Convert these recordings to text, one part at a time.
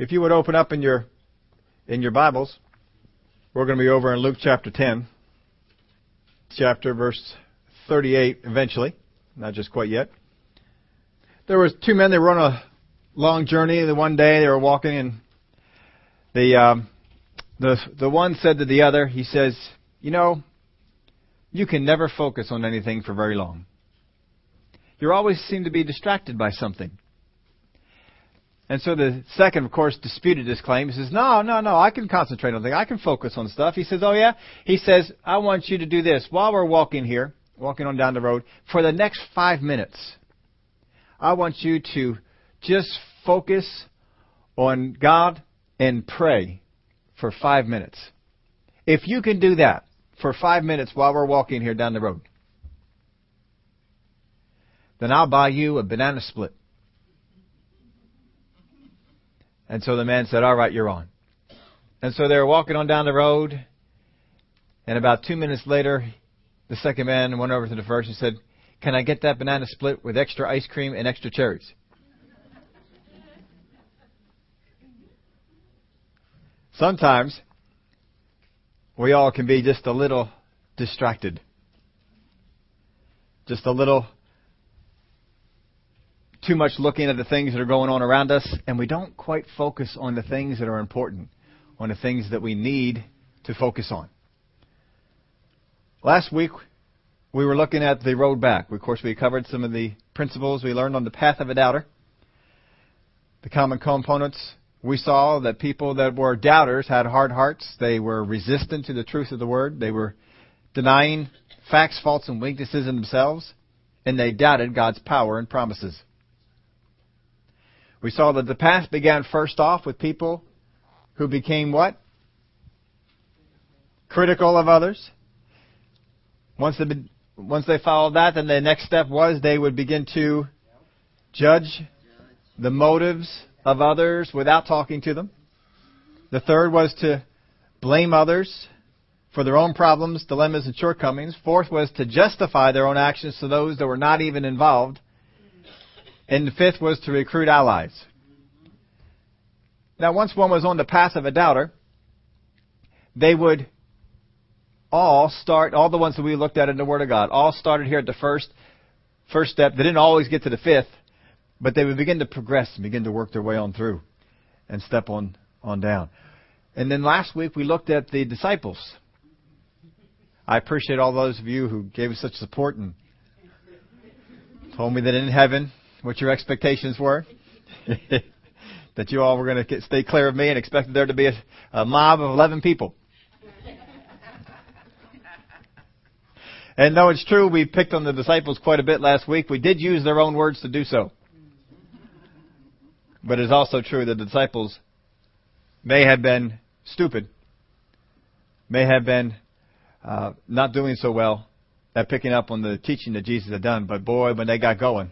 If you would open up in your in your Bibles, we're going to be over in Luke chapter 10, chapter verse 38 eventually, not just quite yet. There was two men They were on a long journey. The one day they were walking and the um, the the one said to the other, he says, "You know, you can never focus on anything for very long. You always seem to be distracted by something." And so the second, of course, disputed this claim. He says, No, no, no, I can concentrate on things. I can focus on stuff. He says, Oh, yeah? He says, I want you to do this. While we're walking here, walking on down the road, for the next five minutes, I want you to just focus on God and pray for five minutes. If you can do that for five minutes while we're walking here down the road, then I'll buy you a banana split. And so the man said, All right, you're on. And so they were walking on down the road, and about two minutes later, the second man went over to the first and said, Can I get that banana split with extra ice cream and extra cherries? Sometimes we all can be just a little distracted. Just a little too much looking at the things that are going on around us, and we don't quite focus on the things that are important, on the things that we need to focus on. Last week, we were looking at the road back. Of course, we covered some of the principles we learned on the path of a doubter. The common components. We saw that people that were doubters had hard hearts. They were resistant to the truth of the word. They were denying facts, faults, and weaknesses in themselves. And they doubted God's power and promises. We saw that the path began first off with people who became what? Critical of others. Once they, once they followed that, then the next step was they would begin to judge the motives of others without talking to them. The third was to blame others for their own problems, dilemmas, and shortcomings. Fourth was to justify their own actions to those that were not even involved. And the fifth was to recruit allies. Now, once one was on the path of a doubter, they would all start, all the ones that we looked at in the Word of God, all started here at the first, first step. They didn't always get to the fifth, but they would begin to progress and begin to work their way on through and step on, on down. And then last week we looked at the disciples. I appreciate all those of you who gave us such support and told me that in heaven what your expectations were. that you all were going to stay clear of me and expected there to be a, a mob of 11 people. and though it's true we picked on the disciples quite a bit last week, we did use their own words to do so. But it's also true that the disciples may have been stupid, may have been uh, not doing so well at picking up on the teaching that Jesus had done, but boy, when they got going,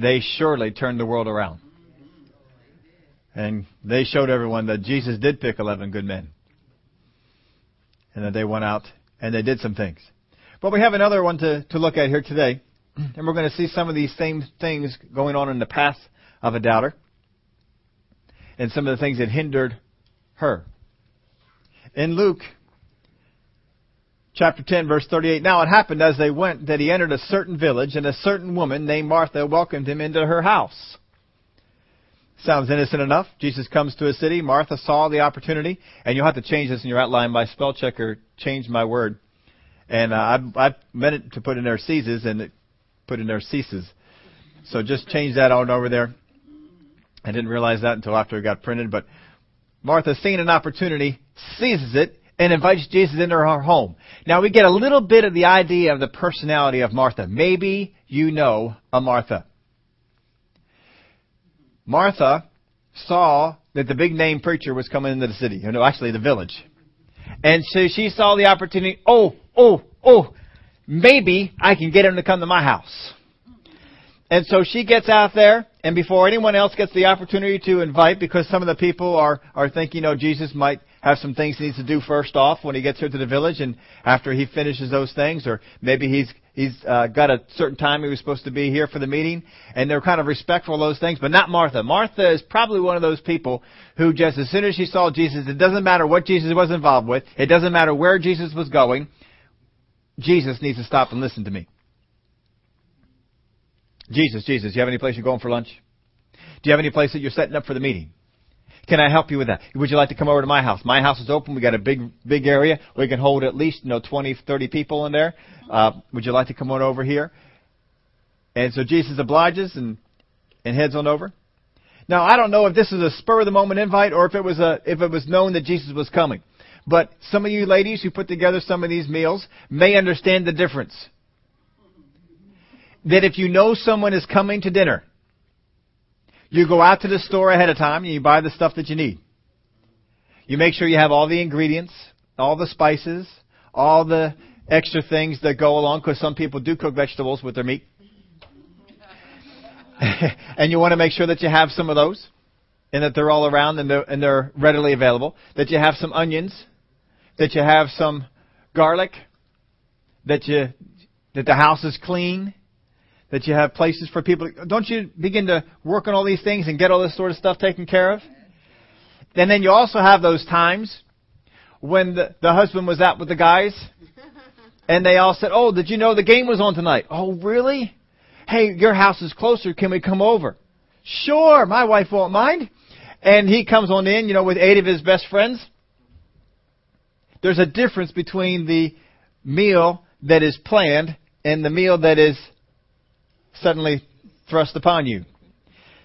they surely turned the world around. And they showed everyone that Jesus did pick 11 good men. And that they went out and they did some things. But we have another one to, to look at here today. And we're going to see some of these same things going on in the path of a doubter. And some of the things that hindered her. In Luke chapter 10 verse 38, Now it happened as they went that he entered a certain village and a certain woman named Martha welcomed him into her house. Sounds innocent enough. Jesus comes to a city. Martha saw the opportunity, and you'll have to change this in your outline by spell checker. Change my word, and uh, I I meant it to put in there ceases and it put in there ceases. So just change that on over there. I didn't realize that until after it got printed, but Martha, seeing an opportunity, seizes it and invites Jesus into her home. Now we get a little bit of the idea of the personality of Martha. Maybe you know a Martha. Martha saw that the big name preacher was coming into the city, you know, actually the village. And so she saw the opportunity, oh, oh, oh, maybe I can get him to come to my house. And so she gets out there, and before anyone else gets the opportunity to invite, because some of the people are, are thinking, oh, Jesus might have some things he needs to do first off when he gets here to the village and after he finishes those things or maybe he's he's uh, got a certain time he was supposed to be here for the meeting and they're kind of respectful of those things but not Martha. Martha is probably one of those people who just as soon as she saw Jesus it doesn't matter what Jesus was involved with, it doesn't matter where Jesus was going, Jesus needs to stop and listen to me. Jesus, Jesus, do you have any place you're going for lunch? Do you have any place that you're setting up for the meeting? Can I help you with that? Would you like to come over to my house? My house is open. We got a big, big area. We can hold at least, you know, 20, 30 people in there. Uh, would you like to come on over here? And so Jesus obliges and, and heads on over. Now, I don't know if this is a spur of the moment invite or if it was a, if it was known that Jesus was coming. But some of you ladies who put together some of these meals may understand the difference. That if you know someone is coming to dinner, you go out to the store ahead of time and you buy the stuff that you need. You make sure you have all the ingredients, all the spices, all the extra things that go along because some people do cook vegetables with their meat. and you want to make sure that you have some of those and that they're all around and they're, and they're readily available. That you have some onions, that you have some garlic, that you that the house is clean, that you have places for people. Don't you begin to work on all these things and get all this sort of stuff taken care of? And then you also have those times when the, the husband was out with the guys and they all said, Oh, did you know the game was on tonight? Oh, really? Hey, your house is closer. Can we come over? Sure, my wife won't mind. And he comes on in, you know, with eight of his best friends. There's a difference between the meal that is planned and the meal that is suddenly thrust upon you.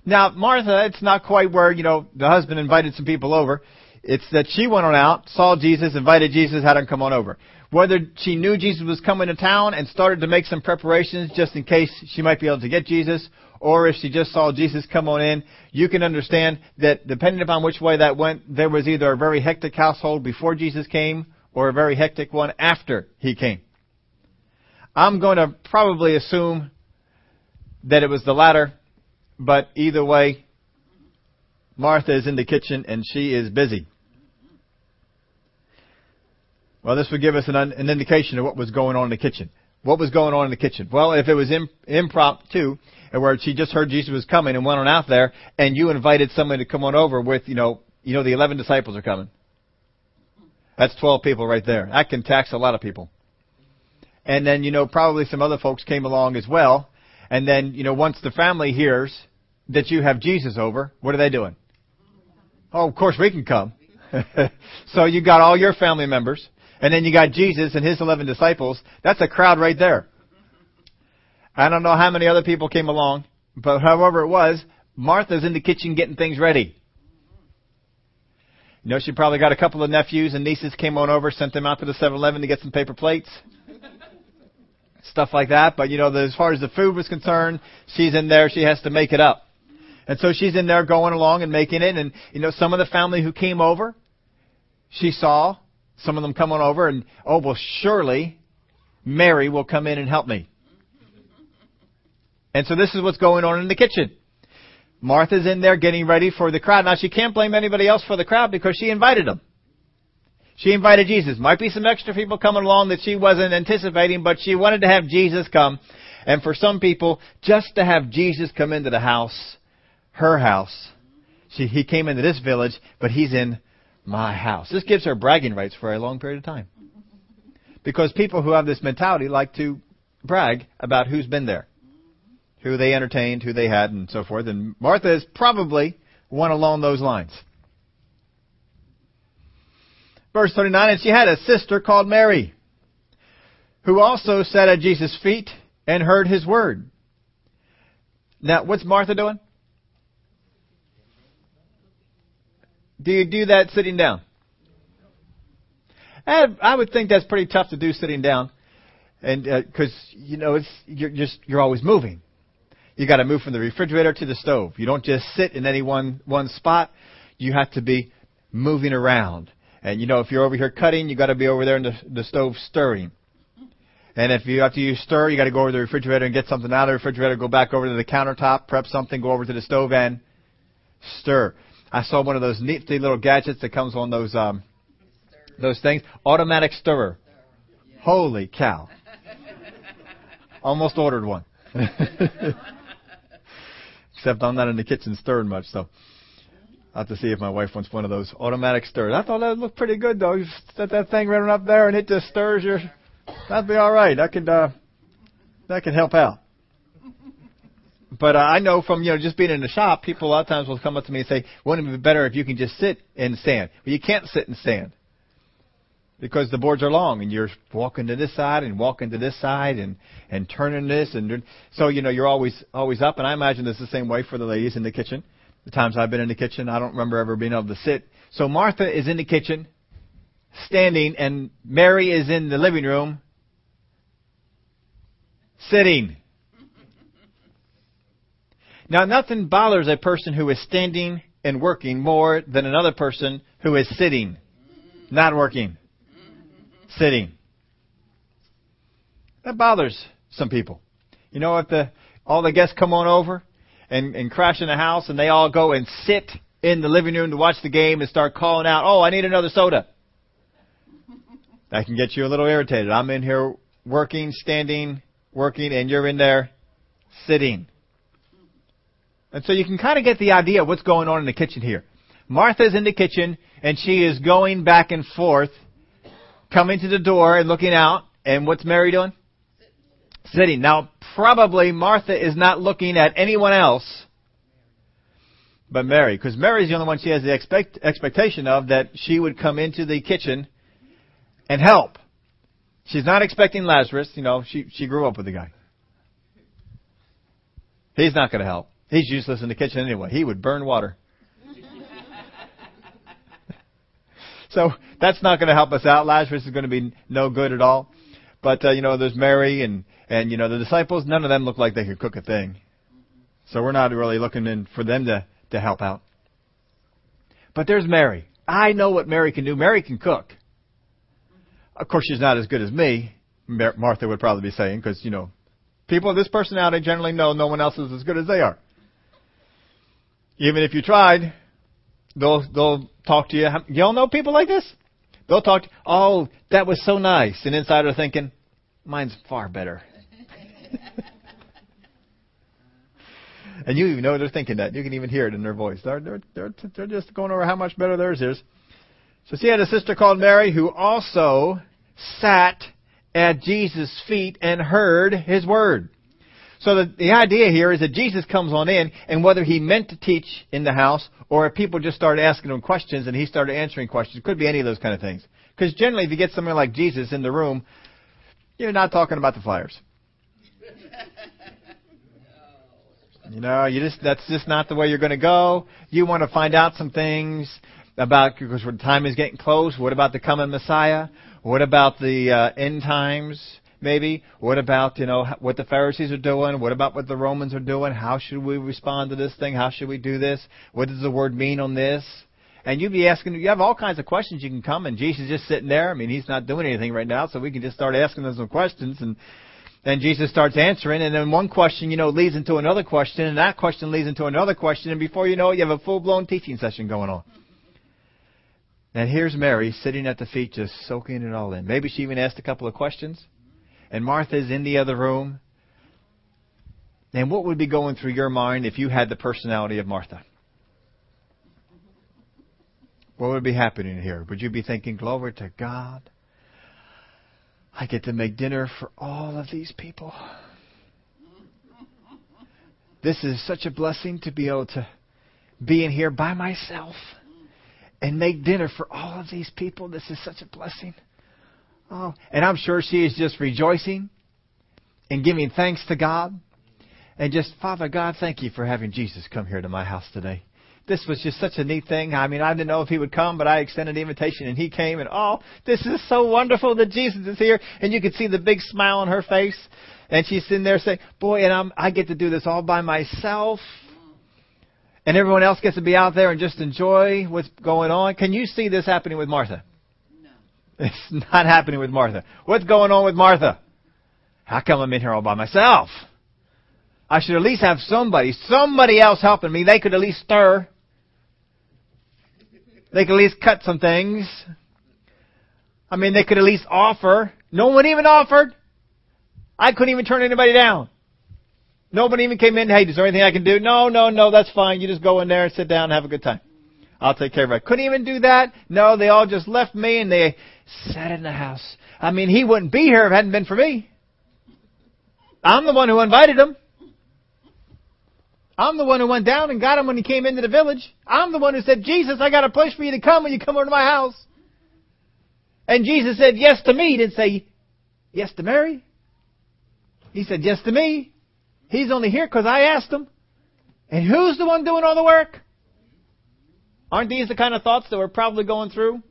Now, Martha, it's not quite where, you know, the husband invited some people over. It's that she went on out, saw Jesus, invited Jesus, had him come on over. Whether she knew Jesus was coming to town and started to make some preparations just in case she might be able to get Jesus, or if she just saw Jesus come on in, you can understand that depending upon which way that went, there was either a very hectic household before Jesus came or a very hectic one after he came. I'm going to probably assume that it was the latter, but either way, Martha is in the kitchen and she is busy. Well, this would give us an, an indication of what was going on in the kitchen. What was going on in the kitchen? Well, if it was imp, impromptu, where she just heard Jesus was coming and went on out there, and you invited somebody to come on over with, you know, you know, the eleven disciples are coming. That's twelve people right there. That can tax a lot of people. And then, you know, probably some other folks came along as well, and then, you know, once the family hears that you have Jesus over, what are they doing? Oh, of course we can come. so you got all your family members, and then you got Jesus and his 11 disciples. That's a crowd right there. I don't know how many other people came along, but however it was, Martha's in the kitchen getting things ready. You know, she probably got a couple of nephews and nieces came on over, sent them out to the 7-Eleven to get some paper plates stuff like that. But you know, as far as the food was concerned, she's in there. She has to make it up. And so she's in there going along and making it. And you know, some of the family who came over, she saw some of them coming over, and oh well, surely Mary will come in and help me. And so this is what's going on in the kitchen. Martha's in there getting ready for the crowd. Now she can't blame anybody else for the crowd because she invited them. She invited Jesus. Might be some extra people coming along that she wasn't anticipating, but she wanted to have Jesus come. And for some people, just to have Jesus come into the house, her house, she, he came into this village, but he's in my house. This gives her bragging rights for a long period of time. Because people who have this mentality like to brag about who's been there, who they entertained, who they had, and so forth. And Martha is probably one along those lines. Verse 39, and she had a sister called Mary, who also sat at Jesus' feet and heard his word. Now, what's Martha doing? Do you do that sitting down? I would think that's pretty tough to do sitting down, and because uh, you know it's you're just you're always moving. You got to move from the refrigerator to the stove. You don't just sit in any one one spot. You have to be moving around. And you know, if you're over here cutting, you got to be over there in the, the stove stirring. And if you after you stir, you got to go over to the refrigerator and get something out of the refrigerator, go back over to the countertop, prep something, go over to the stove and stir. I saw one of those neat little gadgets that comes on those um, Those things. Automatic stirrer. Holy cow. Almost ordered one. Except I'm not in the kitchen stirring much, so I'll have to see if my wife wants one of those automatic stirrers. I thought that looked pretty good though. You set that thing running up there and it just stirs your. That'd be all right. That could uh, that could help out. But uh, I know from you know just being in the shop, people a lot of times will come up to me and say, "Wouldn't it be better if you can just sit and stand?" Well, you can't sit and stand because the boards are long and you're walking to this side and walking to this side and and turning this and so you know you're always always up. And I imagine it's the same way for the ladies in the kitchen. The times I've been in the kitchen, I don't remember ever being able to sit. So Martha is in the kitchen, standing, and Mary is in the living room, sitting. Now, nothing bothers a person who is standing and working more than another person who is sitting, not working, sitting. That bothers some people. You know, if the all the guests come on over and, and crash in the house and they all go and sit in the living room to watch the game and start calling out, "Oh, I need another soda." That can get you a little irritated. I'm in here working, standing, working, and you're in there sitting. And so you can kind of get the idea of what's going on in the kitchen here. Martha's in the kitchen and she is going back and forth, coming to the door and looking out. And what's Mary doing? Sitting. Now, probably Martha is not looking at anyone else but Mary, because Mary is the only one she has the expect, expectation of that she would come into the kitchen and help. She's not expecting Lazarus. You know, she she grew up with the guy. He's not going to help. He's useless in the kitchen anyway. He would burn water. so that's not going to help us out. Lazarus is going to be no good at all. But uh, you know, there's Mary and and you know the disciples. None of them look like they could cook a thing. So we're not really looking in for them to to help out. But there's Mary. I know what Mary can do. Mary can cook. Of course, she's not as good as me. Martha would probably be saying because you know people of this personality generally know no one else is as good as they are. Even if you tried, they'll they'll talk to you. Y'all know people like this? They'll talk. Oh, that was so nice, and inside they're thinking, mine's far better. and you even know they're thinking that. You can even hear it in their voice. They're they're they're they're just going over how much better theirs is. So she had a sister called Mary who also sat at Jesus' feet and heard his word. So the, the idea here is that Jesus comes on in, and whether he meant to teach in the house or if people just started asking him questions and he started answering questions, it could be any of those kind of things. Because generally, if you get someone like Jesus in the room, you're not talking about the flyers. You know, you just that's just not the way you're going to go. You want to find out some things about because the time is getting close. What about the coming Messiah? What about the uh, end times? maybe? What about, you know, what the Pharisees are doing? What about what the Romans are doing? How should we respond to this thing? How should we do this? What does the word mean on this? And you'd be asking, you have all kinds of questions you can come, and Jesus is just sitting there. I mean, he's not doing anything right now, so we can just start asking him some questions, and then Jesus starts answering, and then one question, you know, leads into another question, and that question leads into another question, and before you know it, you have a full-blown teaching session going on. And here's Mary sitting at the feet, just soaking it all in. Maybe she even asked a couple of questions and Martha's in the other room. And what would be going through your mind if you had the personality of Martha? What would be happening here? Would you be thinking, Glory to God? I get to make dinner for all of these people. This is such a blessing to be able to be in here by myself and make dinner for all of these people. This is such a blessing. Oh, and I'm sure she is just rejoicing and giving thanks to God. And just, Father God, thank you for having Jesus come here to my house today. This was just such a neat thing. I mean, I didn't know if he would come, but I extended the invitation and he came and oh, this is so wonderful that Jesus is here. And you could see the big smile on her face. And she's sitting there saying, boy, and I'm, I get to do this all by myself. And everyone else gets to be out there and just enjoy what's going on. Can you see this happening with Martha? No. It's not happening with Martha. What's going on with Martha? How come I'm in here all by myself? I should at least have somebody, somebody else helping me. They could at least stir. They could at least cut some things. I mean, they could at least offer. No one even offered. I couldn't even turn anybody down. Nobody even came in, hey, is there anything I can do? No, no, no, that's fine. You just go in there and sit down and have a good time. I'll take care of it. Couldn't even do that. No, they all just left me and they sat in the house. I mean, he wouldn't be here if it hadn't been for me. I'm the one who invited him. I'm the one who went down and got him when he came into the village. I'm the one who said, Jesus, I got a place for you to come when you come over to my house. And Jesus said yes to me. He didn't say yes to Mary. He said yes to me. He's only here because I asked him. And who's the one doing all the work? Aren't these the kind of thoughts that were probably going through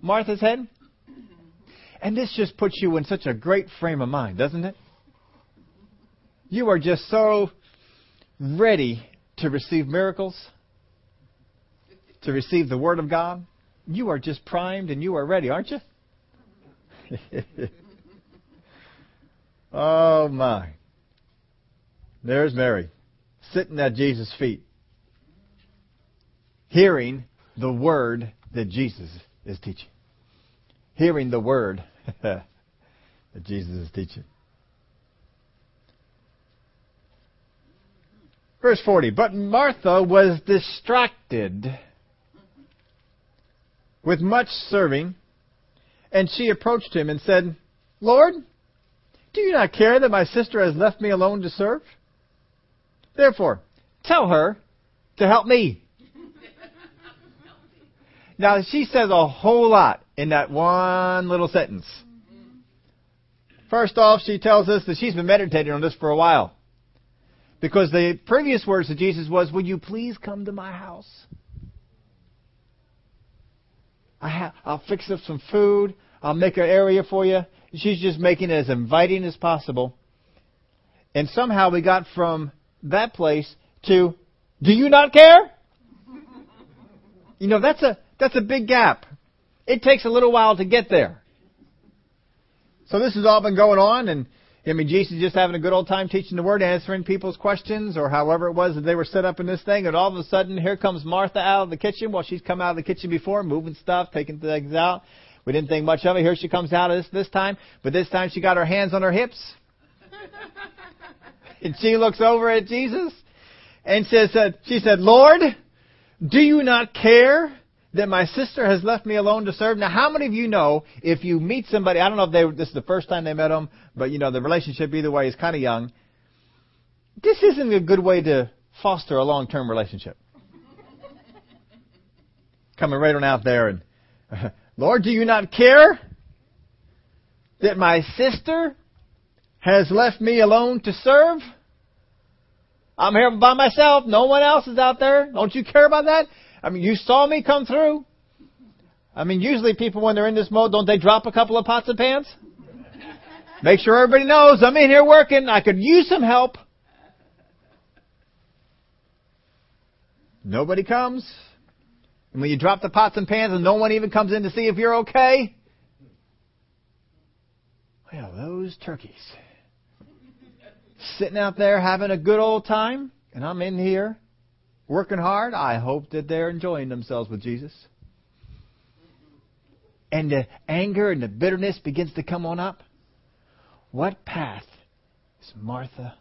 Martha's head? And this just puts you in such a great frame of mind, doesn't it? You are just so ready to receive miracles, to receive the Word of God. You are just primed and you are ready, aren't you? oh my. There's Mary, sitting at Jesus' feet, hearing the word that Jesus is teaching. Hearing the word that Jesus is teaching. Verse 40 But Martha was distracted with much serving, and she approached him and said, Lord, do you not care that my sister has left me alone to serve? Therefore, tell her to help me. now, she says a whole lot in that one little sentence. Mm-hmm. First off, she tells us that she's been meditating on this for a while. Because the previous words of Jesus was, Will you please come to my house? I ha- I'll fix up some food. I'll make an area for you. She's just making it as inviting as possible. And somehow we got from that place to, do you not care? You know, that's a, that's a big gap. It takes a little while to get there. So this has all been going on and I mean, Jesus just having a good old time teaching the word, answering people's questions, or however it was that they were set up in this thing, and all of a sudden, here comes Martha out of the kitchen. Well, she's come out of the kitchen before, moving stuff, taking things out. We didn't think much of it. Here she comes out of this this time, but this time she got her hands on her hips. and she looks over at Jesus and says, uh, she said, Lord, do you not care that my sister has left me alone to serve. Now, how many of you know if you meet somebody, I don't know if they, this is the first time they met them, but you know, the relationship either way is kind of young. This isn't a good way to foster a long-term relationship. Coming right on out there and, Lord, do you not care that my sister has left me alone to serve? I'm here by myself. No one else is out there. Don't you care about that? I mean, you saw me come through. I mean, usually people, when they're in this mode, don't they drop a couple of pots and pans? Make sure everybody knows I'm in here working. I could use some help. Nobody comes. And when you drop the pots and pans and no one even comes in to see if you're okay, well, those turkeys. Sitting out there having a good old time, and I'm in here working hard. I hope that they're enjoying themselves with Jesus. And the anger and the bitterness begins to come on up. What path is Martha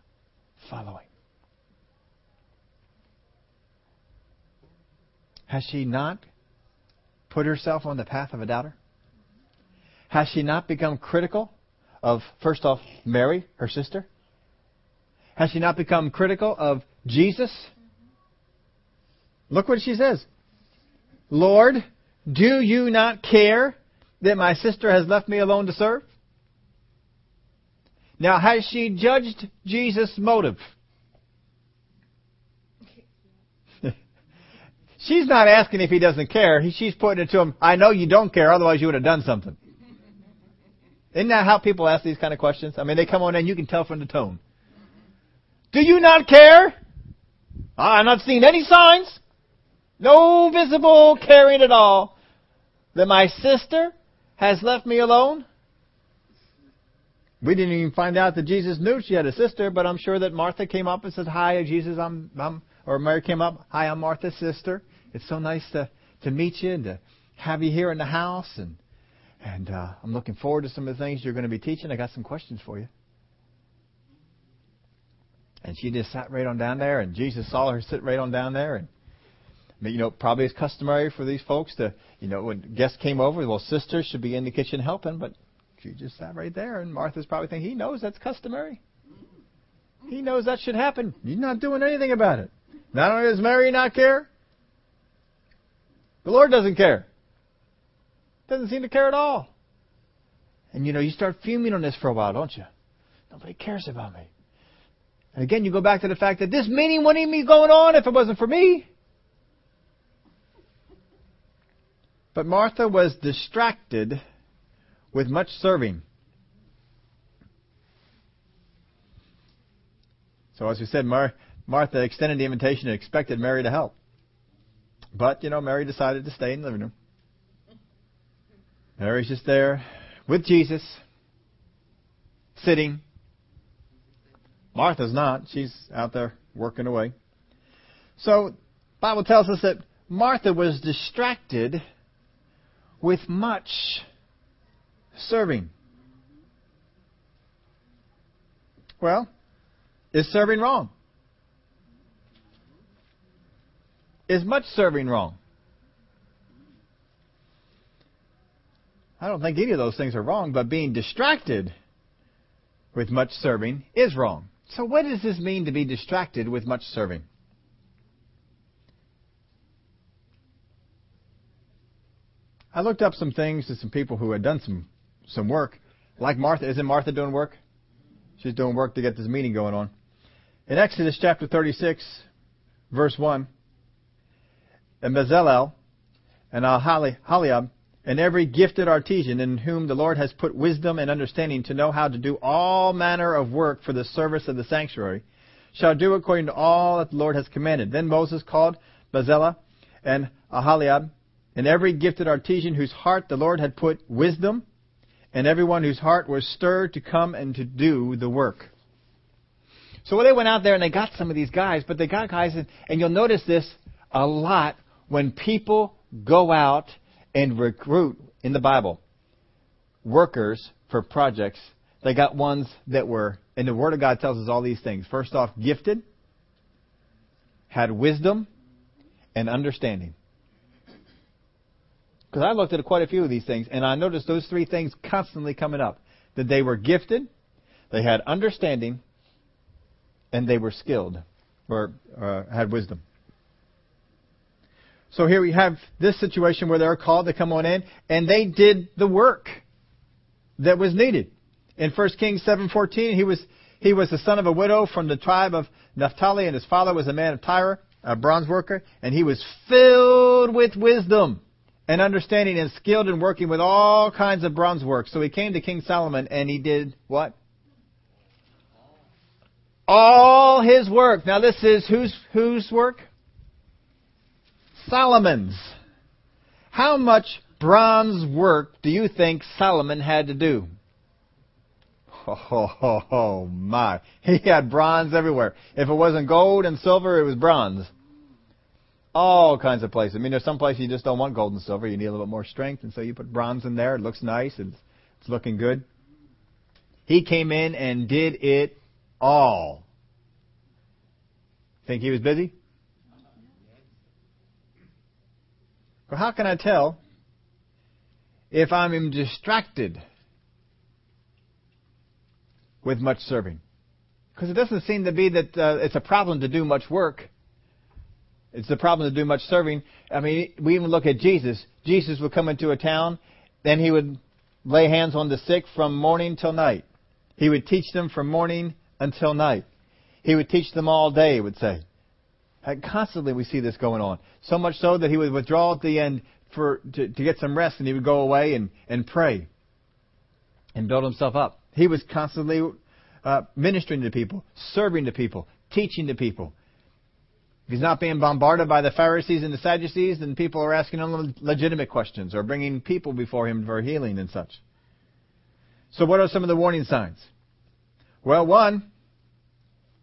following? Has she not put herself on the path of a doubter? Has she not become critical of, first off, Mary, her sister? Has she not become critical of Jesus? Look what she says. Lord, do you not care that my sister has left me alone to serve? Now, has she judged Jesus' motive? She's not asking if he doesn't care. She's putting it to him, I know you don't care, otherwise you would have done something. Isn't that how people ask these kind of questions? I mean, they come on and you can tell from the tone. Do you not care? I'm not seeing any signs. No visible caring at all that my sister has left me alone. We didn't even find out that Jesus knew she had a sister, but I'm sure that Martha came up and said, Hi, Jesus, I'm, I'm, or Mary came up, Hi, I'm Martha's sister. It's so nice to, to meet you and to have you here in the house. And And uh, I'm looking forward to some of the things you're going to be teaching. I got some questions for you. And she just sat right on down there, and Jesus saw her sit right on down there. And you know, probably it's customary for these folks to, you know, when guests came over, well, sisters should be in the kitchen helping, but she just sat right there, and Martha's probably thinking, he knows that's customary. He knows that should happen. He's not doing anything about it. Not only does Mary not care, the Lord doesn't care. Doesn't seem to care at all. And you know, you start fuming on this for a while, don't you? Nobody cares about me. And again, you go back to the fact that this meeting wouldn't even be going on if it wasn't for me. But Martha was distracted with much serving. So, as we said, Mar- Martha extended the invitation and expected Mary to help. But, you know, Mary decided to stay in the living room. Mary's just there with Jesus, sitting. Martha's not. She's out there working away. So, Bible tells us that Martha was distracted with much serving. Well, is serving wrong? Is much serving wrong? I don't think any of those things are wrong, but being distracted with much serving is wrong. So, what does this mean to be distracted with much serving? I looked up some things to some people who had done some some work, like Martha. Isn't Martha doing work? She's doing work to get this meeting going on. In Exodus chapter 36, verse 1, and Bezalel and Aholiab and every gifted artisan in whom the Lord has put wisdom and understanding to know how to do all manner of work for the service of the sanctuary, shall do according to all that the Lord has commanded. Then Moses called Bezalel and Aholiab and every gifted artisan whose heart the Lord had put wisdom, and everyone whose heart was stirred to come and to do the work. So they went out there and they got some of these guys, but they got guys, and, and you'll notice this a lot when people go out and recruit in the Bible workers for projects. They got ones that were, and the Word of God tells us all these things. First off, gifted, had wisdom, and understanding. Because I looked at quite a few of these things, and I noticed those three things constantly coming up. That they were gifted, they had understanding, and they were skilled, or uh, had wisdom. So here we have this situation where they're called to come on in, and they did the work that was needed. In 1 Kings 7:14, he was he was the son of a widow from the tribe of Naphtali, and his father was a man of Tyre, a bronze worker, and he was filled with wisdom and understanding and skilled in working with all kinds of bronze work. So he came to King Solomon and he did what? All his work. Now this is whose whose work? Solomon's. How much bronze work do you think Solomon had to do? Oh, my. He had bronze everywhere. If it wasn't gold and silver, it was bronze all kinds of places. I mean, there's some places you just don't want gold and silver. You need a little bit more strength, and so you put bronze in there. It looks nice. It's, it's looking good. He came in and did it all. Think he was busy? Well, how can I tell if I'm distracted with much serving? Because it doesn't seem to be that uh, it's a problem to do much work. It's the problem to do much serving. I mean, we even look at Jesus. Jesus would come into a town, then he would lay hands on the sick from morning till night. He would teach them from morning until night. He would teach them all day, he would say. And constantly we see this going on. So much so that he would withdraw at the end for to, to get some rest and he would go away and, and pray and build himself up. He was constantly uh, ministering to people, serving to people, teaching to people. If he's not being bombarded by the Pharisees and the Sadducees, then people are asking him legitimate questions or bringing people before him for healing and such. So, what are some of the warning signs? Well, one,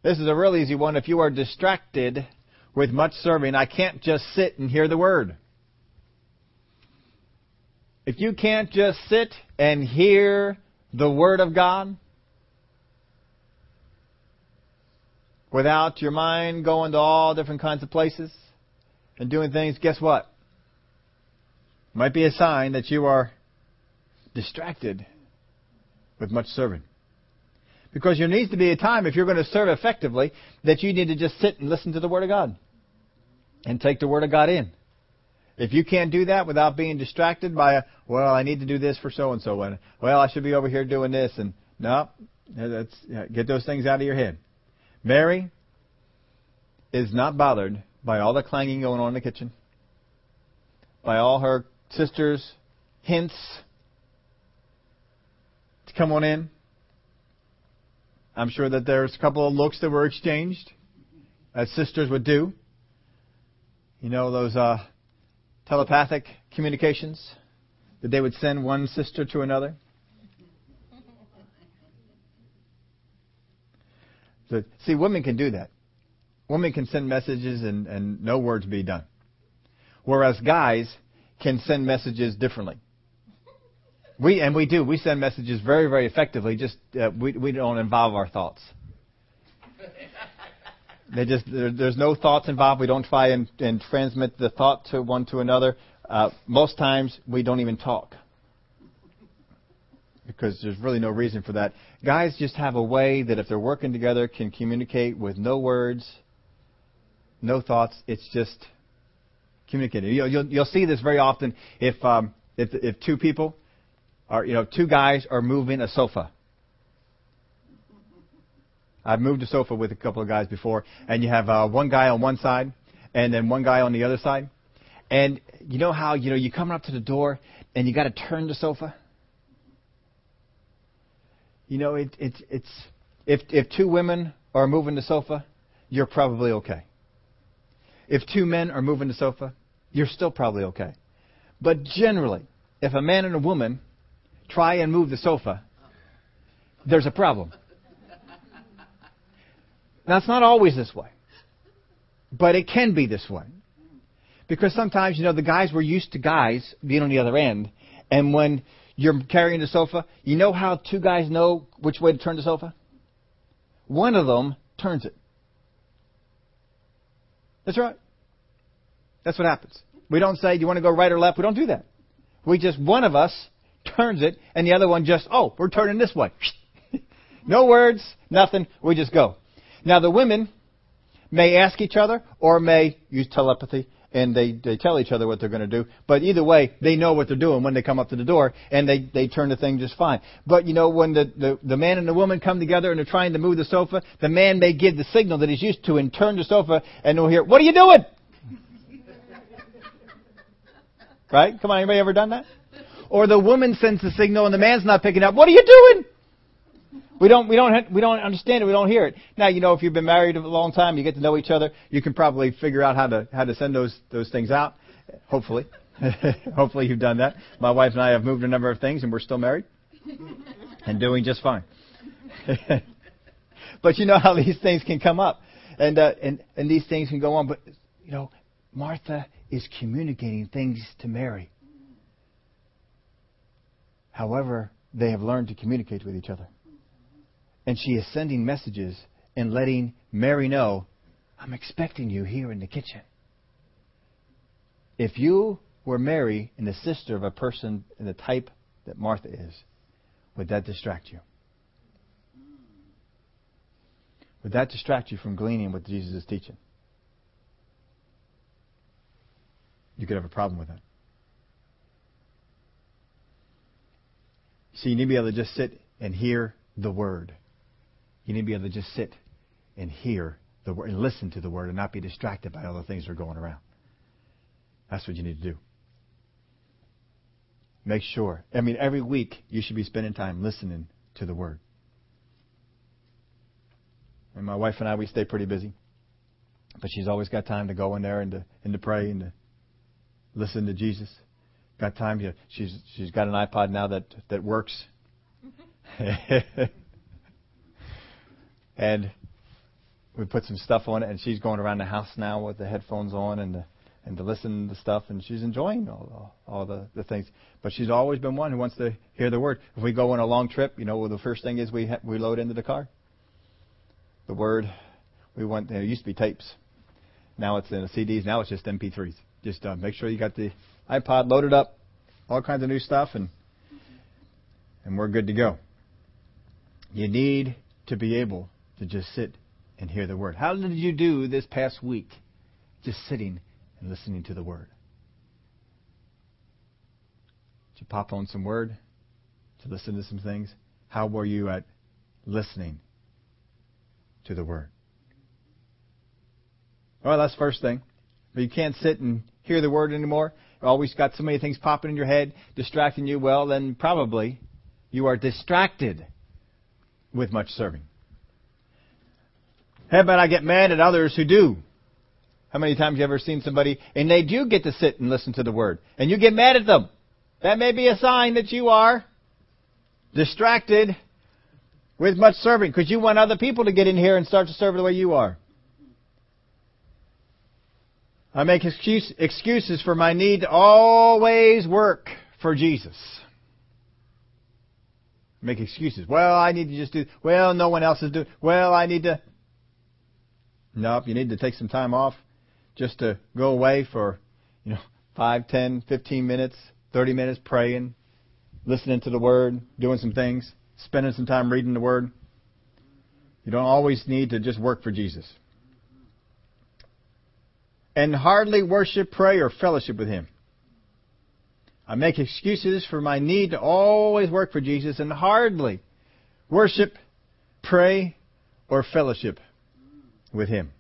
this is a real easy one. If you are distracted with much serving, I can't just sit and hear the word. if you can't just sit and hear the Word of God without your mind going to all different kinds of places and doing things, guess what? Might be a sign that you are distracted with much serving. Because there needs to be a time, if you're going to serve effectively, that you need to just sit and listen to the Word of God and take the Word of God in. If you can't do that without being distracted by, a, well, I need to do this for so and so, and well, I should be over here doing this, and no, that's get those things out of your head. Mary is not bothered by all the clanging going on in the kitchen, by all her sisters' hints to come on in. I'm sure that there's a couple of looks that were exchanged, as sisters would do. You know those uh, telepathic communications that they would send one sister to another. So, see, women can do that. Women can send messages and, and no words be done. Whereas guys can send messages differently. We and we do. We send messages very, very effectively. Just uh, we we don't involve our thoughts. They just there, there's no thoughts involved. We don't try and, and transmit the thought to one to another. Uh, most times we don't even talk because there's really no reason for that. Guys just have a way that if they're working together can communicate with no words, no thoughts. It's just communicating. You'll, you'll, you'll see this very often if um, if if two people are you know two guys are moving a sofa I've moved a sofa with a couple of guys before, and you have uh, one guy on one side, and then one guy on the other side. And you know how you know you come up to the door and you got to turn the sofa. You know it, it, it's if if two women are moving the sofa, you're probably okay. If two men are moving the sofa, you're still probably okay. But generally, if a man and a woman try and move the sofa, there's a problem. Now, it's not always this way, but it can be this way. Because sometimes, you know, the guys were used to guys being on the other end, and when you're carrying the sofa, you know how two guys know which way to turn the sofa? One of them turns it. That's right. That's what happens. We don't say, do you want to go right or left? We don't do that. We just, one of us turns it, and the other one just, oh, we're turning this way. no words, nothing. We just go. Now, the women may ask each other or may use telepathy and they, they tell each other what they're going to do. But either way, they know what they're doing when they come up to the door and they, they turn the thing just fine. But you know, when the, the, the man and the woman come together and they're trying to move the sofa, the man may give the signal that he's used to and turn the sofa and they'll hear, what are you doing? right? Come on, anybody ever done that? Or the woman sends the signal and the man's not picking up, what are you doing? We don't, we don't, we don't understand it. We don't hear it. Now, you know, if you've been married a long time, you get to know each other. You can probably figure out how to how to send those those things out. Hopefully, hopefully you've done that. My wife and I have moved a number of things, and we're still married and doing just fine. but you know how these things can come up, and uh, and and these things can go on. But you know, Martha is communicating things to Mary. However, they have learned to communicate with each other. And she is sending messages and letting Mary know, I'm expecting you here in the kitchen. If you were Mary and the sister of a person in the type that Martha is, would that distract you? Would that distract you from gleaning what Jesus is teaching? You could have a problem with that. See, you need to be able to just sit and hear the Word. You need to be able to just sit and hear the word and listen to the word and not be distracted by all the things that are going around. That's what you need to do. Make sure. I mean, every week you should be spending time listening to the word. And my wife and I, we stay pretty busy. But she's always got time to go in there and to, and to pray and to listen to Jesus. Got time. To, she's she's got an iPod now that that works. and we put some stuff on it, and she's going around the house now with the headphones on and the and to listen to stuff, and she's enjoying all, all, the, the things. But she's always been one who wants to hear the word. If we go on a long trip, you know, well, the first thing is we ha- we load into the car the word. We want there used to be tapes. Now it's in CDs. Now it's just MP3s. Just uh, make sure you got the iPod loaded up, all kinds of new stuff, and and we're good to go. You need to be able to just sit and hear the word. How did you do this past week? Just sitting and listening to the word. Did you pop on some word to listen to some things? How were you at listening to the word? Well, that's the first thing. But you can't sit and hear the word anymore. You've always got so many things popping in your head, distracting you. Well, then probably you are distracted with much serving. How about I get mad at others who do? How many times you ever seen somebody and they do get to sit and listen to the word and you get mad at them? That may be a sign that you are distracted with much serving because you want other people to get in here and start to serve the way you are. I make excuse, excuses for my need to always work for Jesus. Make excuses. Well, I need to just do. Well, no one else is doing. Well, I need to. Nope, you need to take some time off just to go away for, you know, five, ten, fifteen minutes, 30 minutes praying, listening to the Word, doing some things, spending some time reading the Word. You don't always need to just work for Jesus. And hardly worship, pray, or fellowship with Him. I make excuses for my need to always work for Jesus and hardly worship, pray, or fellowship with Him.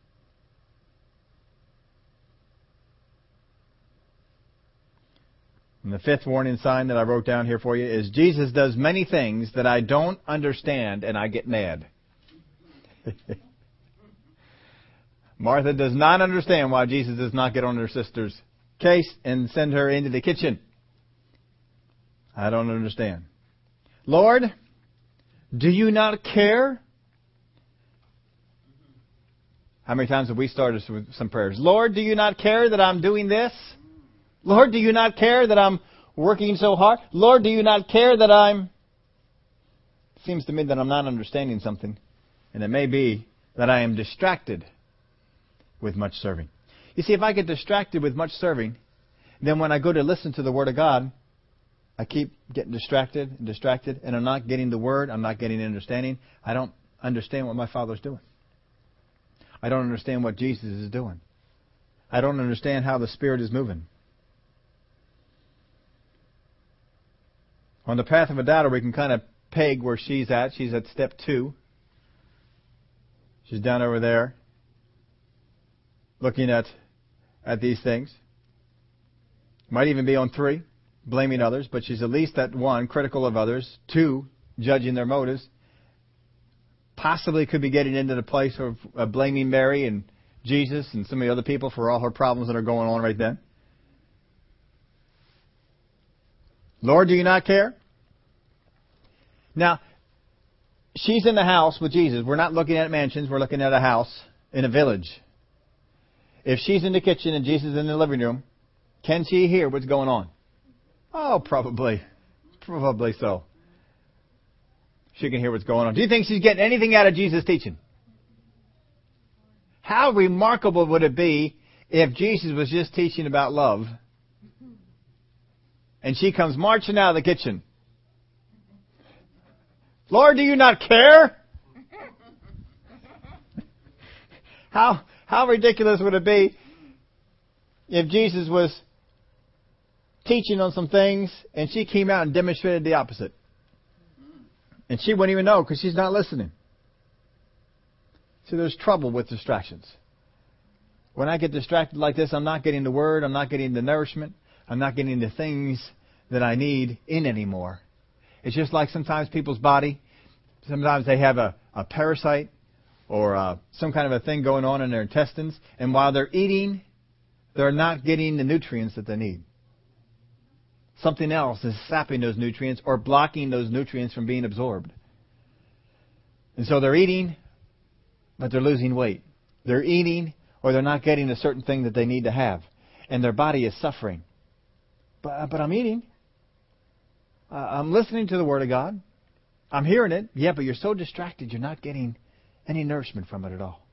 And the fifth warning sign that I wrote down here for you is Jesus does many things that I don't understand and I get mad. Martha does not understand why Jesus does not get on her sister's case and send her into the kitchen. I don't understand. Lord, do you not care? How many times have we started with some prayers? Lord, do you not care that I'm doing this? Lord, do you not care that I'm working so hard? Lord, do you not care that I'm. It seems to me that I'm not understanding something. And it may be that I am distracted with much serving. You see, if I get distracted with much serving, then when I go to listen to the Word of God, I keep getting distracted and distracted, and I'm not getting the Word, I'm not getting understanding. I don't understand what my Father's doing. I don't understand what Jesus is doing. I don't understand how the Spirit is moving. On the path of a doubter, we can kind of peg where she's at. She's at step two. She's down over there looking at, at these things. Might even be on three, blaming others, but she's at least at one, critical of others, two, judging their motives. Possibly could be getting into the place of, of blaming Mary and Jesus and some of the other people for all her problems that are going on right then. Lord, do you not care? Now, she's in the house with Jesus. We're not looking at mansions, we're looking at a house in a village. If she's in the kitchen and Jesus is in the living room, can she hear what's going on? Oh, probably. Probably so. She can hear what's going on. Do you think she's getting anything out of Jesus' teaching? How remarkable would it be if Jesus was just teaching about love and she comes marching out of the kitchen. Lord, do you not care? How, how ridiculous would it be if Jesus was teaching on some things and she came out and demonstrated the opposite? And she wouldn't even know because she's not listening. See, there's trouble with distractions. When I get distracted like this, I'm not getting the word, I'm not getting the nourishment, I'm not getting the things that I need in anymore. It's just like sometimes people's body, sometimes they have a, a parasite or uh, some kind of a thing going on in their intestines, and while they're eating, they're not getting the nutrients that they need. Something else is sapping those nutrients or blocking those nutrients from being absorbed. And so they're eating, but they're losing weight. They're eating, or they're not getting a certain thing that they need to have. and their body is suffering. But, but I'm eating. Uh, I'm listening to the Word of God. I'm hearing it. Yeah, but you're so distracted, you're not getting any nourishment from it at all.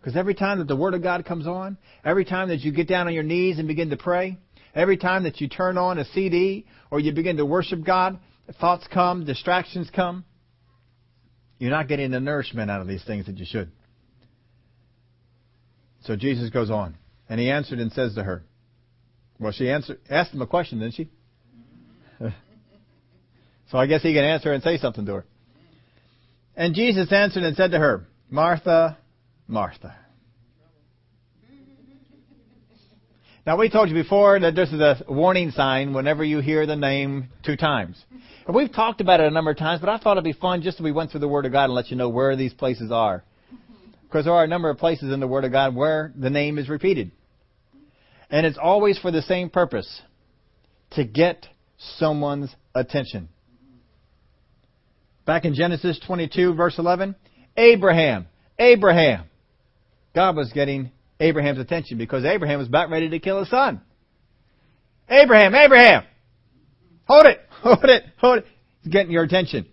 Because every time that the Word of God comes on, every time that you get down on your knees and begin to pray, every time that you turn on a CD or you begin to worship God, thoughts come, distractions come. You're not getting the nourishment out of these things that you should. So Jesus goes on, and he answered and says to her, well, she answered, asked him a question, didn't she? so I guess he can answer and say something to her. And Jesus answered and said to her, Martha, Martha. Now we told you before that this is a warning sign whenever you hear the name two times. And we've talked about it a number of times, but I thought it'd be fun just as we went through the Word of God and let you know where these places are. Because there are a number of places in the Word of God where the name is repeated. And it's always for the same purpose to get someone's attention. Back in Genesis 22, verse 11, Abraham, Abraham. God was getting Abraham's attention because Abraham was about ready to kill his son. Abraham, Abraham! Hold it, hold it, hold it. It's getting your attention.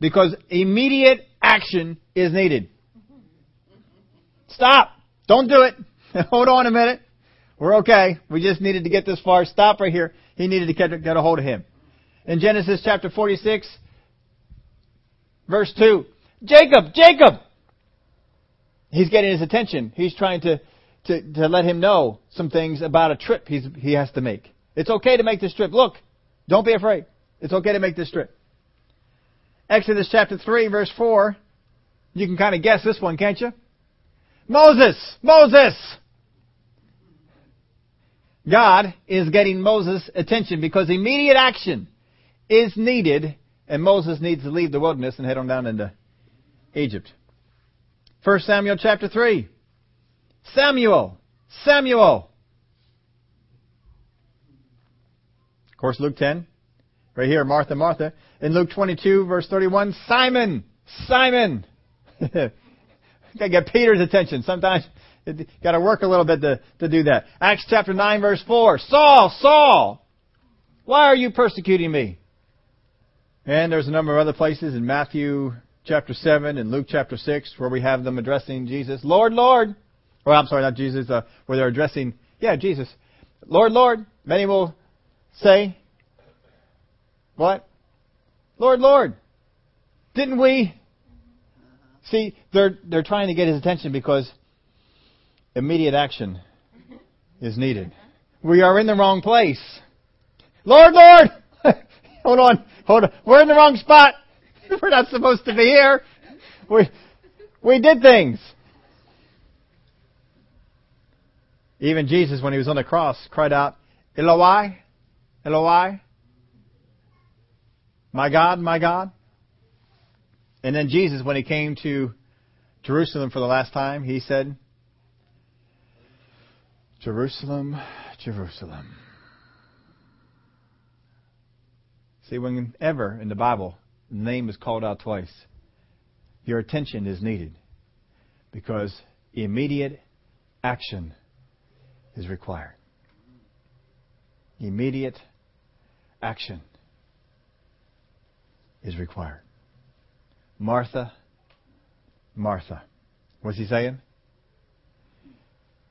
Because immediate action is needed. Stop! Don't do it! hold on a minute. We're okay. We just needed to get this far. Stop right here. He needed to get, get a hold of him. In Genesis chapter 46, verse 2, Jacob, Jacob! He's getting his attention. He's trying to, to, to let him know some things about a trip he's, he has to make. It's okay to make this trip. Look, don't be afraid. It's okay to make this trip. Exodus chapter 3, verse 4. You can kind of guess this one, can't you? Moses! Moses! God is getting Moses' attention because immediate action is needed and Moses needs to leave the wilderness and head on down into Egypt. 1 Samuel chapter 3. Samuel! Samuel! Of course, Luke 10. Right here, Martha, Martha. In Luke 22, verse 31, Simon! Simon! Gotta get Peter's attention. Sometimes Got to work a little bit to, to do that. Acts chapter 9 verse 4. Saul, Saul, why are you persecuting me? And there's a number of other places in Matthew chapter 7 and Luke chapter 6 where we have them addressing Jesus. Lord, Lord. Well, I'm sorry, not Jesus, uh, where they're addressing, yeah, Jesus. Lord, Lord. Many will say, what? Lord, Lord. Didn't we? See, they're, they're trying to get his attention because immediate action is needed. We are in the wrong place. Lord, Lord! hold on, hold on. We're in the wrong spot. We're not supposed to be here. We, we did things. Even Jesus, when he was on the cross, cried out, Eloi, Eloi, my God, my God. And then Jesus, when he came to Jerusalem for the last time, he said, Jerusalem, Jerusalem. See, whenever in the Bible the name is called out twice, your attention is needed because immediate action is required. Immediate action is required. Martha, Martha. What's he saying?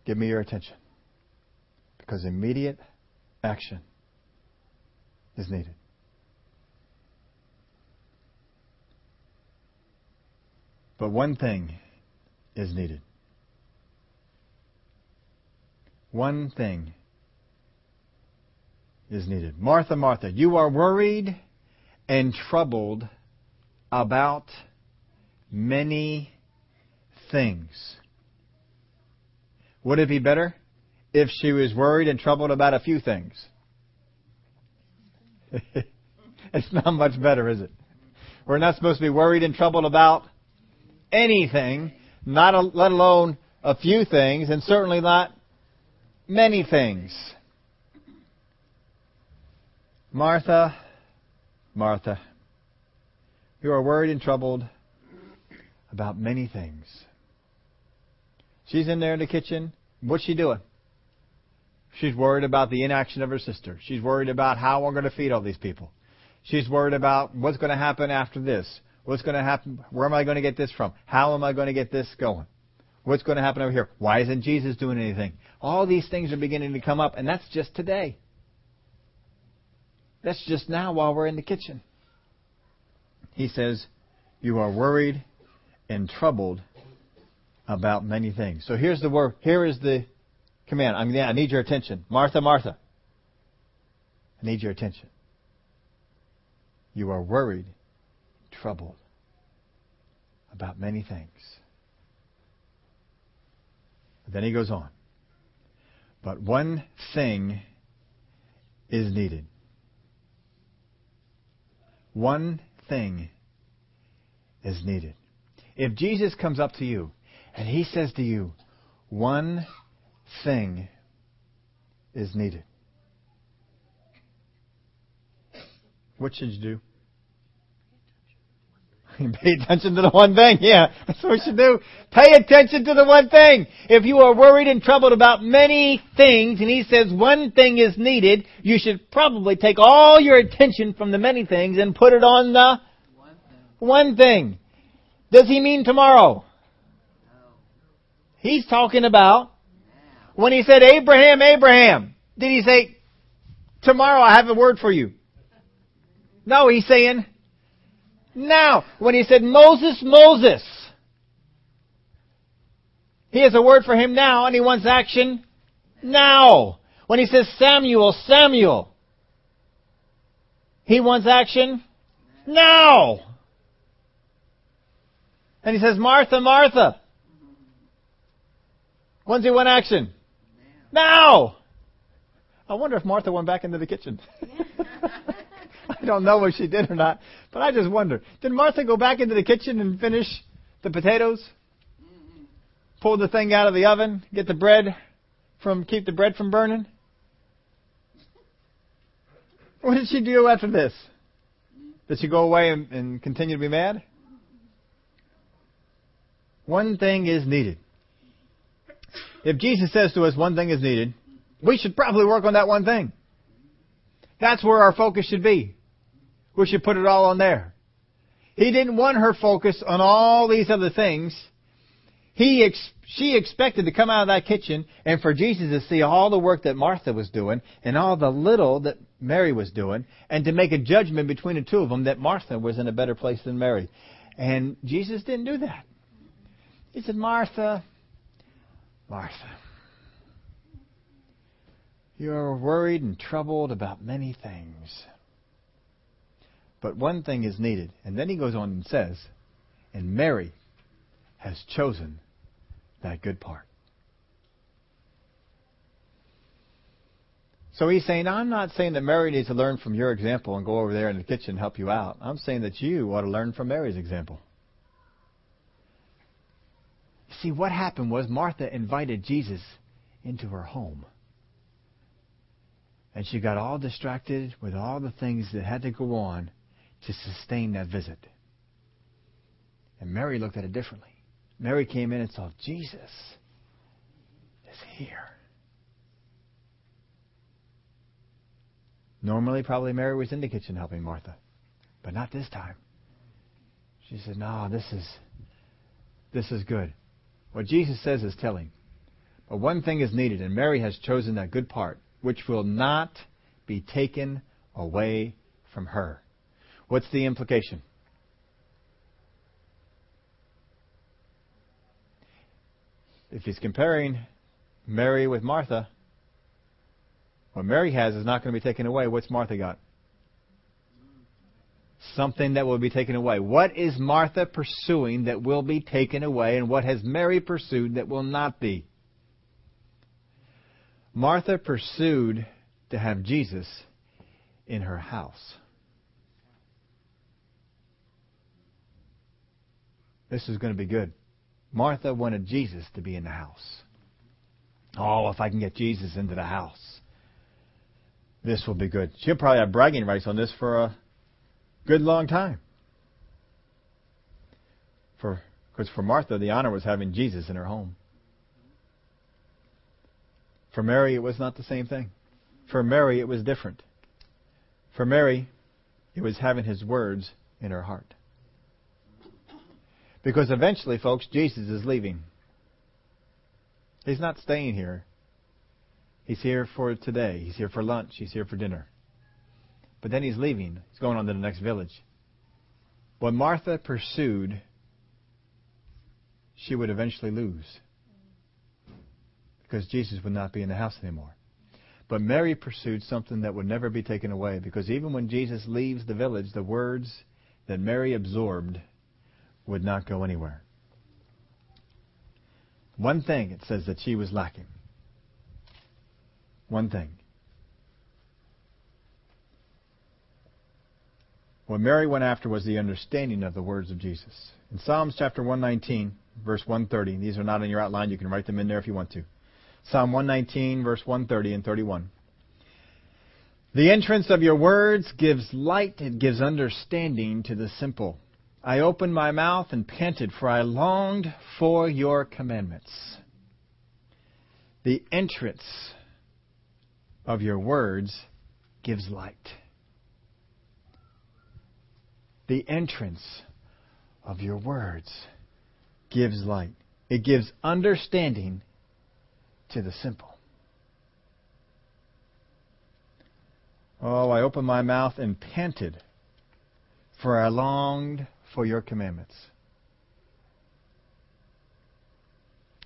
Give me your attention because immediate action is needed. But one thing is needed. One thing is needed. Martha, Martha, you are worried and troubled about many things. Would it be better if she was worried and troubled about a few things. it's not much better, is it? We're not supposed to be worried and troubled about anything, not a, let alone a few things, and certainly not many things. Martha, Martha, you are worried and troubled about many things. She's in there in the kitchen. What's she doing? She's worried about the inaction of her sister. She's worried about how we're going to feed all these people. She's worried about what's going to happen after this. What's going to happen? Where am I going to get this from? How am I going to get this going? What's going to happen over here? Why isn't Jesus doing anything? All these things are beginning to come up, and that's just today. That's just now while we're in the kitchen. He says, You are worried and troubled about many things. So here's the word. Here is the command. I, I need your attention. Martha, Martha. I need your attention. You are worried, troubled about many things. Then he goes on. But one thing is needed. One thing is needed. If Jesus comes up to you and he says to you, one thing is needed, what should you do? Pay attention to the one thing. Yeah, that's what we should do. Pay attention to the one thing. If you are worried and troubled about many things, and he says one thing is needed, you should probably take all your attention from the many things and put it on the one thing. One thing. Does he mean tomorrow? No. He's talking about when he said, Abraham, Abraham. Did he say, tomorrow I have a word for you? No, he's saying, now. When he said, Moses, Moses, he has a word for him now and he wants action now. When he says Samuel, Samuel, he wants action now. And he says Martha, Martha. When's he want action? Now. I wonder if Martha went back into the kitchen. I don't know if she did or not, but I just wonder. Did Martha go back into the kitchen and finish the potatoes? Pull the thing out of the oven, get the bread from keep the bread from burning? What did she do after this? Did she go away and, and continue to be mad? One thing is needed. If Jesus says to us one thing is needed, we should probably work on that one thing. That's where our focus should be. We should put it all on there. He didn't want her focus on all these other things. He ex- she expected to come out of that kitchen and for Jesus to see all the work that Martha was doing and all the little that Mary was doing and to make a judgment between the two of them that Martha was in a better place than Mary. And Jesus didn't do that. He said, Martha, Martha, you are worried and troubled about many things. But one thing is needed. And then he goes on and says, and Mary has chosen that good part. So he's saying, I'm not saying that Mary needs to learn from your example and go over there in the kitchen and help you out. I'm saying that you ought to learn from Mary's example. See, what happened was Martha invited Jesus into her home. And she got all distracted with all the things that had to go on to sustain that visit. And Mary looked at it differently. Mary came in and saw Jesus is here. Normally, probably Mary was in the kitchen helping Martha, but not this time. She said, "No, this is this is good." What Jesus says is telling. But one thing is needed, and Mary has chosen that good part, which will not be taken away from her. What's the implication? If he's comparing Mary with Martha, what Mary has is not going to be taken away. What's Martha got? Something that will be taken away. What is Martha pursuing that will be taken away, and what has Mary pursued that will not be? Martha pursued to have Jesus in her house. This is going to be good. Martha wanted Jesus to be in the house. Oh, if I can get Jesus into the house, this will be good. She'll probably have bragging rights on this for a good long time. For because for Martha, the honor was having Jesus in her home. For Mary, it was not the same thing. For Mary, it was different. For Mary, it was having his words in her heart. Because eventually, folks, Jesus is leaving. He's not staying here. He's here for today. He's here for lunch. He's here for dinner. But then he's leaving. He's going on to the next village. What Martha pursued, she would eventually lose. Because Jesus would not be in the house anymore. But Mary pursued something that would never be taken away. Because even when Jesus leaves the village, the words that Mary absorbed would not go anywhere. One thing it says that she was lacking. One thing. What Mary went after was the understanding of the words of Jesus. In Psalms chapter 119, verse 130, these are not in your outline, you can write them in there if you want to. Psalm 119, verse 130 and 31. The entrance of your words gives light, it gives understanding to the simple. I opened my mouth and panted, for I longed for your commandments. The entrance of your words gives light. The entrance of your words gives light. It gives understanding to the simple. Oh, I opened my mouth and panted, for I longed for your commandments.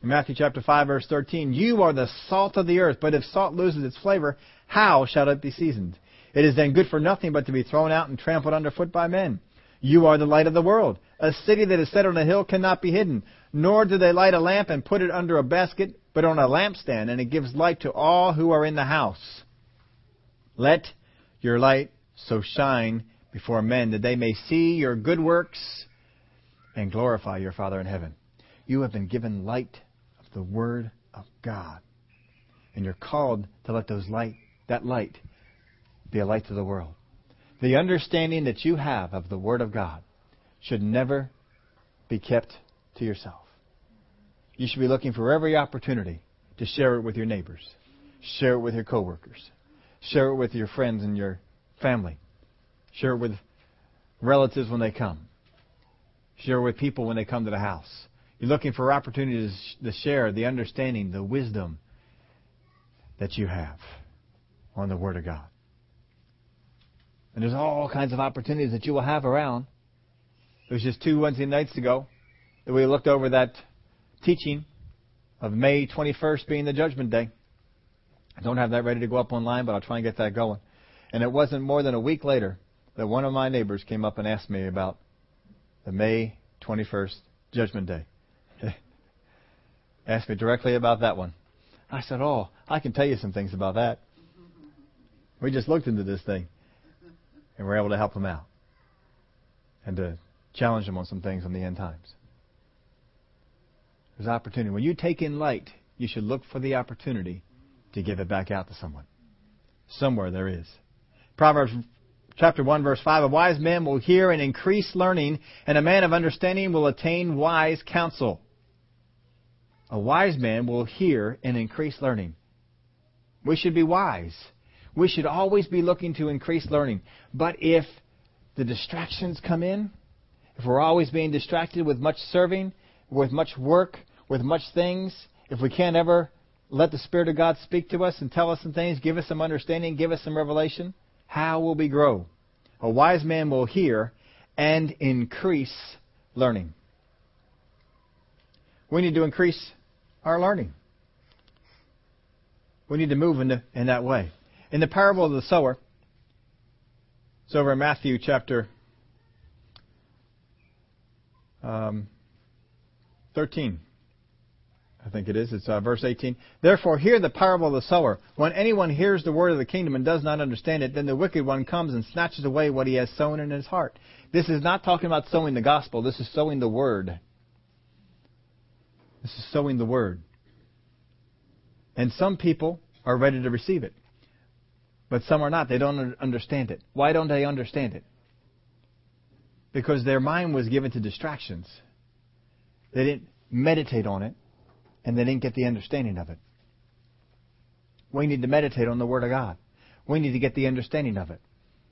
In Matthew chapter 5 verse 13, you are the salt of the earth, but if salt loses its flavor, how shall it be seasoned? It is then good for nothing but to be thrown out and trampled underfoot by men. You are the light of the world. A city that is set on a hill cannot be hidden. Nor do they light a lamp and put it under a basket, but on a lampstand, and it gives light to all who are in the house. Let your light so shine before men that they may see your good works and glorify your Father in heaven. You have been given light of the Word of God. And you're called to let those light, that light be a light to the world. The understanding that you have of the Word of God should never be kept to yourself. You should be looking for every opportunity to share it with your neighbors, share it with your coworkers, share it with your friends and your family, share it with relatives when they come, share it with people when they come to the house. You're looking for opportunities to share the understanding, the wisdom that you have on the Word of God. And there's all kinds of opportunities that you will have around. It was just two Wednesday nights ago that we looked over that teaching of May 21st being the Judgment Day. I don't have that ready to go up online, but I'll try and get that going. And it wasn't more than a week later that one of my neighbors came up and asked me about the May 21st Judgment Day. asked me directly about that one. I said, Oh, I can tell you some things about that. We just looked into this thing and we're able to help them out and to challenge them on some things on the end times. There's opportunity. When you take in light, you should look for the opportunity to give it back out to someone. Somewhere there is. Proverbs chapter 1 verse 5, a wise man will hear and increase learning, and a man of understanding will attain wise counsel. A wise man will hear and increase learning. We should be wise. We should always be looking to increase learning. But if the distractions come in, if we're always being distracted with much serving, with much work, with much things, if we can't ever let the Spirit of God speak to us and tell us some things, give us some understanding, give us some revelation, how will we grow? A wise man will hear and increase learning. We need to increase our learning. We need to move in, the, in that way. In the parable of the sower, it's over in Matthew chapter um, 13. I think it is. It's uh, verse 18. Therefore, hear the parable of the sower. When anyone hears the word of the kingdom and does not understand it, then the wicked one comes and snatches away what he has sown in his heart. This is not talking about sowing the gospel. This is sowing the word. This is sowing the word. And some people are ready to receive it. But some are not. They don't understand it. Why don't they understand it? Because their mind was given to distractions. They didn't meditate on it, and they didn't get the understanding of it. We need to meditate on the Word of God. We need to get the understanding of it.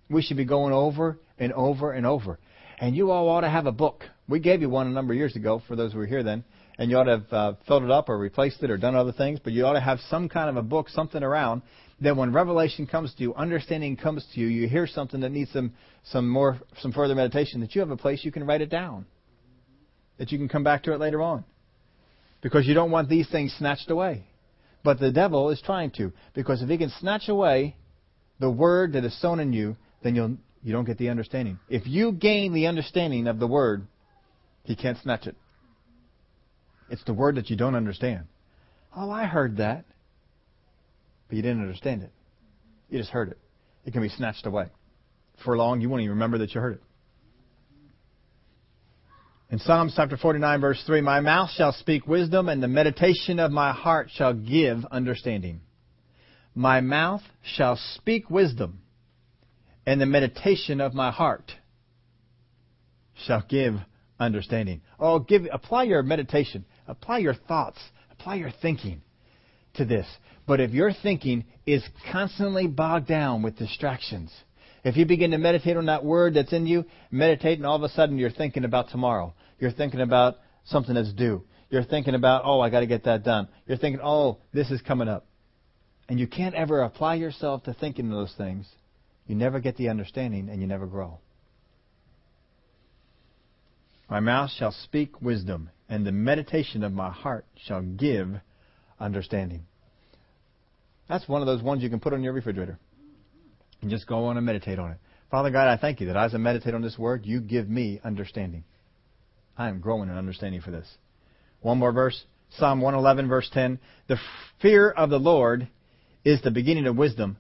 We should be going over and over and over. And you all ought to have a book. We gave you one a number of years ago for those who were here then. And you ought to have uh, filled it up or replaced it or done other things. But you ought to have some kind of a book, something around that when revelation comes to you, understanding comes to you, you hear something that needs some, some more, some further meditation, that you have a place you can write it down. That you can come back to it later on. Because you don't want these things snatched away. But the devil is trying to. Because if he can snatch away the word that is sown in you, then you'll, you don't get the understanding. If you gain the understanding of the word, he can't snatch it. It's the word that you don't understand. Oh, I heard that. But you didn't understand it. You just heard it. It can be snatched away. For long, you won't even remember that you heard it. In Psalms chapter 49, verse 3, My mouth shall speak wisdom, and the meditation of my heart shall give understanding. My mouth shall speak wisdom, and the meditation of my heart shall give understanding. Oh, give, apply your meditation, apply your thoughts, apply your thinking to this. But if your thinking is constantly bogged down with distractions, if you begin to meditate on that word that's in you, meditate, and all of a sudden you're thinking about tomorrow. You're thinking about something that's due. You're thinking about, oh, I got to get that done. You're thinking, oh, this is coming up. And you can't ever apply yourself to thinking those things. You never get the understanding and you never grow. My mouth shall speak wisdom, and the meditation of my heart shall give understanding. That's one of those ones you can put on your refrigerator and just go on and meditate on it. Father God, I thank you that as I meditate on this word, you give me understanding. I am growing in understanding for this. One more verse. Psalm 111, verse 10. The fear of the Lord is the beginning of wisdom.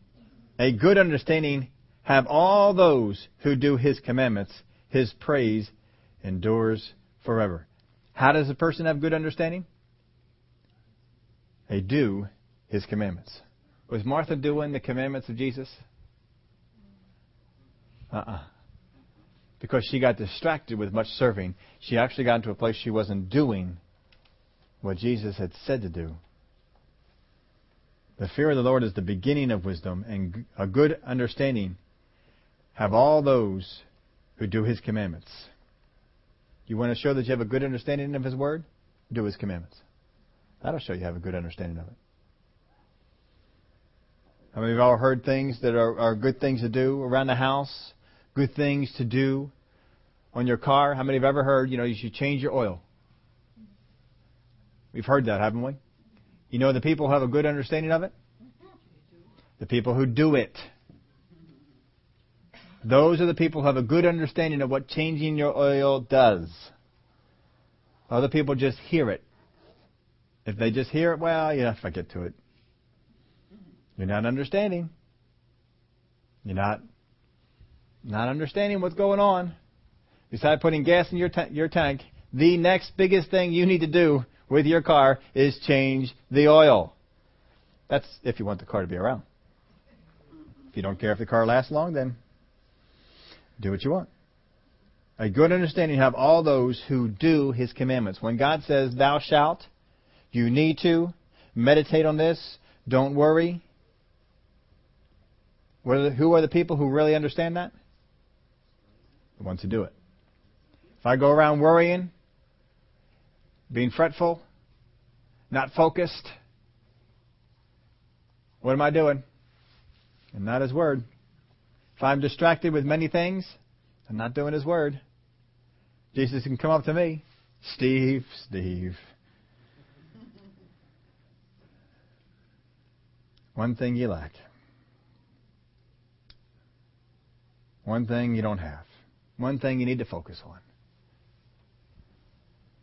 A good understanding have all those who do his commandments. His praise endures forever. How does a person have good understanding? They do his commandments. Was Martha doing the commandments of Jesus? Uh-uh. Because she got distracted with much serving, she actually got into a place she wasn't doing what Jesus had said to do. The fear of the Lord is the beginning of wisdom, and a good understanding have all those who do His commandments. You want to show that you have a good understanding of His Word? Do His commandments. That'll show you have a good understanding of it. I mean, we've all heard things that are, are good things to do around the house? Good things to do on your car? How many have ever heard, you know, you should change your oil? We've heard that, haven't we? You know the people who have a good understanding of it? The people who do it. Those are the people who have a good understanding of what changing your oil does. Other people just hear it. If they just hear it, well, yeah, if I get to it. You're not understanding. You're not not understanding what's going on. Besides putting gas in your your tank, the next biggest thing you need to do with your car is change the oil. That's if you want the car to be around. If you don't care if the car lasts long, then do what you want. A good understanding have all those who do his commandments. When God says, Thou shalt, you need to meditate on this. Don't worry. Who are the people who really understand that? The ones who do it. If I go around worrying, being fretful, not focused, what am I doing? And not His Word. If I'm distracted with many things, I'm not doing His Word. Jesus can come up to me, Steve, Steve. One thing you lack. One thing you don't have. One thing you need to focus on.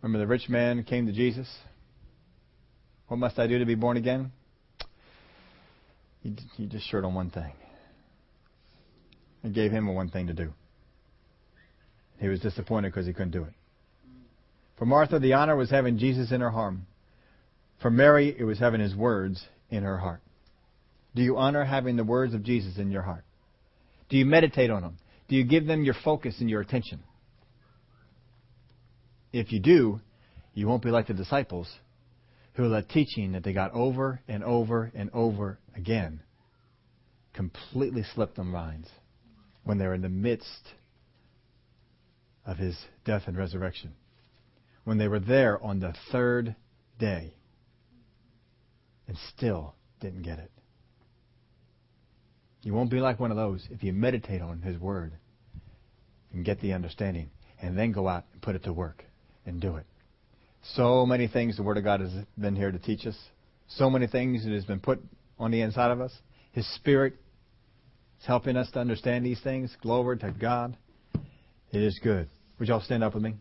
Remember the rich man came to Jesus? What must I do to be born again? He, he just short on one thing. It gave him one thing to do. He was disappointed because he couldn't do it. For Martha, the honor was having Jesus in her heart. For Mary, it was having his words in her heart. Do you honor having the words of Jesus in your heart? Do you meditate on them? Do you give them your focus and your attention? If you do, you won't be like the disciples who led teaching that they got over and over and over again completely slipped their minds when they were in the midst of his death and resurrection. When they were there on the third day and still didn't get it. You won't be like one of those if you meditate on his word and get the understanding and then go out and put it to work and do it. So many things the Word of God has been here to teach us. So many things that has been put on the inside of us. His Spirit is helping us to understand these things. Glory to God. It is good. Would y'all stand up with me?